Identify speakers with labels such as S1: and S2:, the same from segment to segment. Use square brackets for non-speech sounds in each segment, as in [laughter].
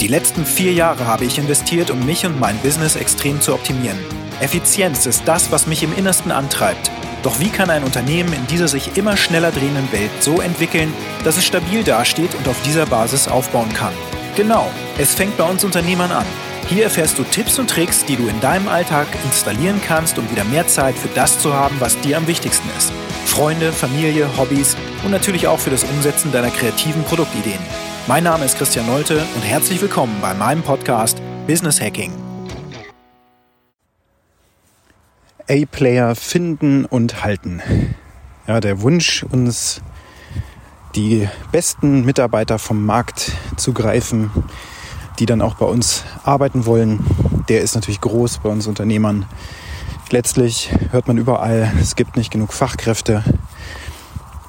S1: Die letzten vier Jahre habe ich investiert, um mich und mein Business extrem zu optimieren. Effizienz ist das, was mich im Innersten antreibt. Doch wie kann ein Unternehmen in dieser sich immer schneller drehenden Welt so entwickeln, dass es stabil dasteht und auf dieser Basis aufbauen kann? Genau, es fängt bei uns Unternehmern an. Hier erfährst du Tipps und Tricks, die du in deinem Alltag installieren kannst, um wieder mehr Zeit für das zu haben, was dir am wichtigsten ist. Freunde, Familie, Hobbys und natürlich auch für das Umsetzen deiner kreativen Produktideen. Mein Name ist Christian Nolte und herzlich willkommen bei meinem Podcast Business Hacking.
S2: A-Player finden und halten. Ja, der Wunsch, uns die besten Mitarbeiter vom Markt zu greifen, die dann auch bei uns arbeiten wollen, der ist natürlich groß bei uns Unternehmern. Letztlich hört man überall, es gibt nicht genug Fachkräfte.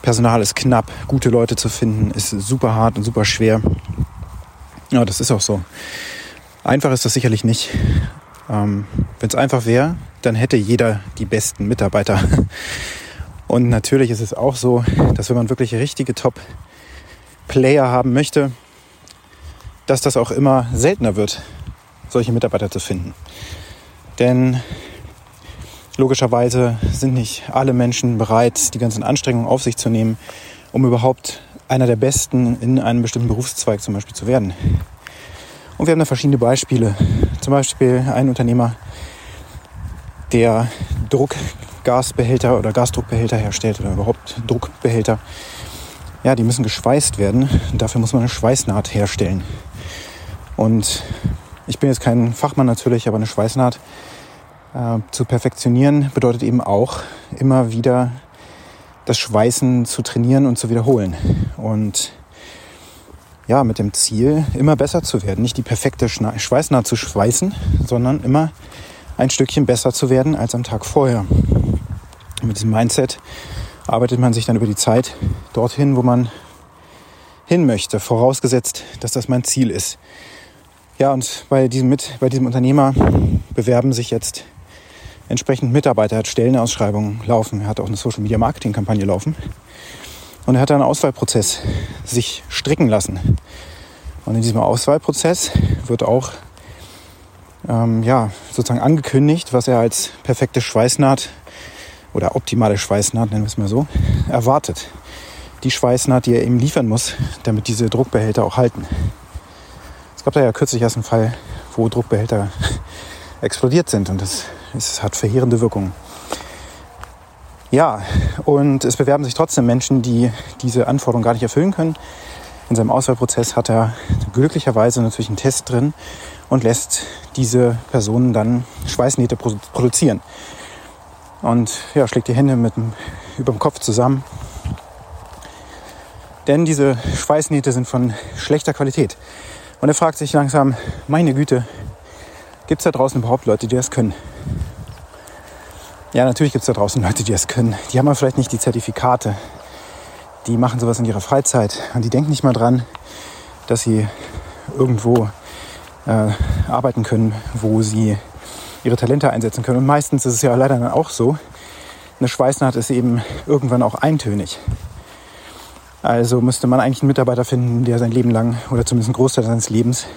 S2: Personal ist knapp, gute Leute zu finden ist super hart und super schwer. Ja, das ist auch so. Einfach ist das sicherlich nicht. Ähm, Wenn es einfach wäre, dann hätte jeder die besten Mitarbeiter. [laughs] Und natürlich ist es auch so, dass wenn man wirklich richtige Top-Player haben möchte, dass das auch immer seltener wird, solche Mitarbeiter zu finden. Denn logischerweise sind nicht alle Menschen bereit, die ganzen Anstrengungen auf sich zu nehmen, um überhaupt einer der Besten in einem bestimmten Berufszweig zum Beispiel zu werden. Und wir haben da verschiedene Beispiele. Zum Beispiel ein Unternehmer, der Druckgasbehälter oder Gasdruckbehälter herstellt oder überhaupt Druckbehälter. Ja, die müssen geschweißt werden. Dafür muss man eine Schweißnaht herstellen. Und ich bin jetzt kein Fachmann natürlich, aber eine Schweißnaht äh, zu perfektionieren bedeutet eben auch immer wieder das Schweißen zu trainieren und zu wiederholen. Und ja, mit dem Ziel, immer besser zu werden. Nicht die perfekte Schweißnaht zu schweißen, sondern immer ein Stückchen besser zu werden als am Tag vorher. Mit diesem Mindset arbeitet man sich dann über die Zeit dorthin, wo man hin möchte, vorausgesetzt, dass das mein Ziel ist. Ja, und bei diesem, mit, bei diesem Unternehmer bewerben sich jetzt entsprechend Mitarbeiter, er hat Stellenausschreibungen laufen, er hat auch eine Social Media Marketing Kampagne laufen. Und er hat einen Auswahlprozess sich stricken lassen. Und in diesem Auswahlprozess wird auch ähm, ja, sozusagen angekündigt, was er als perfekte Schweißnaht oder optimale Schweißnaht, nennen wir es mal so, erwartet. Die Schweißnaht, die er ihm liefern muss, damit diese Druckbehälter auch halten. Es gab da ja kürzlich erst einen Fall, wo Druckbehälter [laughs] explodiert sind und das, das hat verheerende Wirkungen. Ja, und es bewerben sich trotzdem Menschen, die diese Anforderungen gar nicht erfüllen können. In seinem Auswahlprozess hat er glücklicherweise natürlich einen Test drin und lässt diese Personen dann Schweißnähte produzieren. Und ja, schlägt die Hände mit dem, über dem Kopf zusammen. Denn diese Schweißnähte sind von schlechter Qualität. Und er fragt sich langsam, meine Güte, gibt es da draußen überhaupt Leute, die das können? Ja, natürlich gibt es da draußen Leute, die das können. Die haben aber vielleicht nicht die Zertifikate. Die machen sowas in ihrer Freizeit. Und die denken nicht mal dran, dass sie irgendwo äh, arbeiten können, wo sie ihre Talente einsetzen können. Und meistens ist es ja leider dann auch so, eine Schweißnaht ist eben irgendwann auch eintönig. Also müsste man eigentlich einen Mitarbeiter finden, der sein Leben lang oder zumindest einen Großteil seines Lebens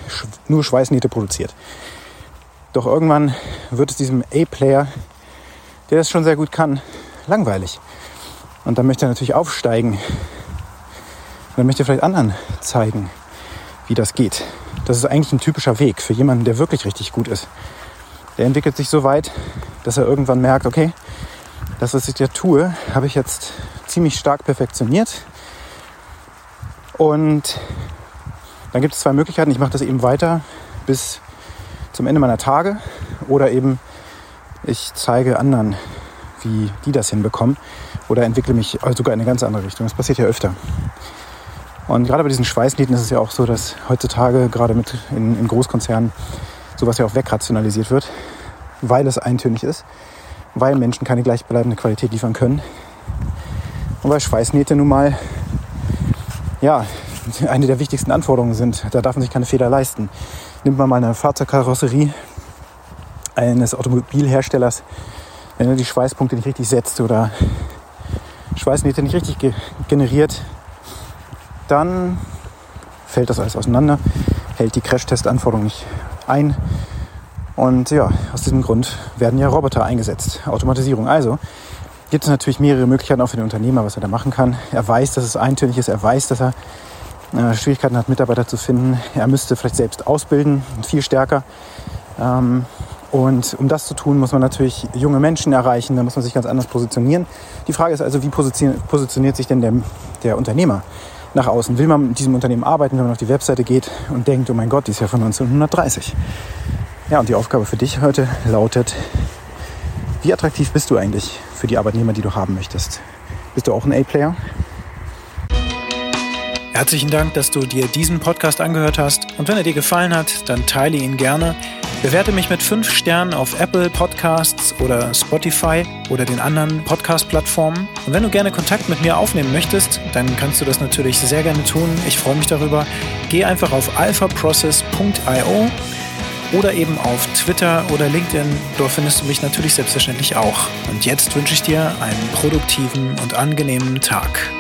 S2: nur Schweißnähte produziert. Doch irgendwann wird es diesem A-Player der das schon sehr gut kann, langweilig. Und dann möchte er natürlich aufsteigen. Und dann möchte er vielleicht anderen zeigen, wie das geht. Das ist eigentlich ein typischer Weg für jemanden, der wirklich richtig gut ist. Der entwickelt sich so weit, dass er irgendwann merkt, okay, das, was ich da tue, habe ich jetzt ziemlich stark perfektioniert. Und dann gibt es zwei Möglichkeiten. Ich mache das eben weiter bis zum Ende meiner Tage oder eben ich zeige anderen, wie die das hinbekommen oder entwickle mich sogar in eine ganz andere Richtung. Das passiert ja öfter. Und gerade bei diesen Schweißnähten ist es ja auch so, dass heutzutage gerade mit in, in Großkonzernen sowas ja auch wegrationalisiert wird, weil es eintönig ist, weil Menschen keine gleichbleibende Qualität liefern können und weil Schweißnähte nun mal ja, eine der wichtigsten Anforderungen sind. Da darf man sich keine Fehler leisten. Nimmt man mal eine Fahrzeugkarosserie, eines Automobilherstellers, wenn er die Schweißpunkte nicht richtig setzt oder Schweißnähte nicht richtig ge generiert, dann fällt das alles auseinander, hält die Crash-Test-Anforderungen nicht ein. Und ja, aus diesem Grund werden ja Roboter eingesetzt. Automatisierung. Also gibt es natürlich mehrere Möglichkeiten auch für den Unternehmer, was er da machen kann. Er weiß, dass es eintönig ist. Er weiß, dass er äh, Schwierigkeiten hat, Mitarbeiter zu finden. Er müsste vielleicht selbst ausbilden, viel stärker. Ähm, und um das zu tun, muss man natürlich junge Menschen erreichen, da muss man sich ganz anders positionieren. Die Frage ist also, wie positioniert sich denn der, der Unternehmer nach außen? Will man mit diesem Unternehmen arbeiten, wenn man auf die Webseite geht und denkt, oh mein Gott, die ist ja von 1930. Ja, und die Aufgabe für dich heute lautet, wie attraktiv bist du eigentlich für die Arbeitnehmer, die du haben möchtest? Bist du auch ein A-Player?
S1: Herzlichen Dank, dass du dir diesen Podcast angehört hast. Und wenn er dir gefallen hat, dann teile ihn gerne. Bewerte mich mit 5 Sternen auf Apple Podcasts oder Spotify oder den anderen Podcast-Plattformen. Und wenn du gerne Kontakt mit mir aufnehmen möchtest, dann kannst du das natürlich sehr gerne tun. Ich freue mich darüber. Geh einfach auf alphaprocess.io oder eben auf Twitter oder LinkedIn. Dort findest du mich natürlich selbstverständlich auch. Und jetzt wünsche ich dir einen produktiven und angenehmen Tag.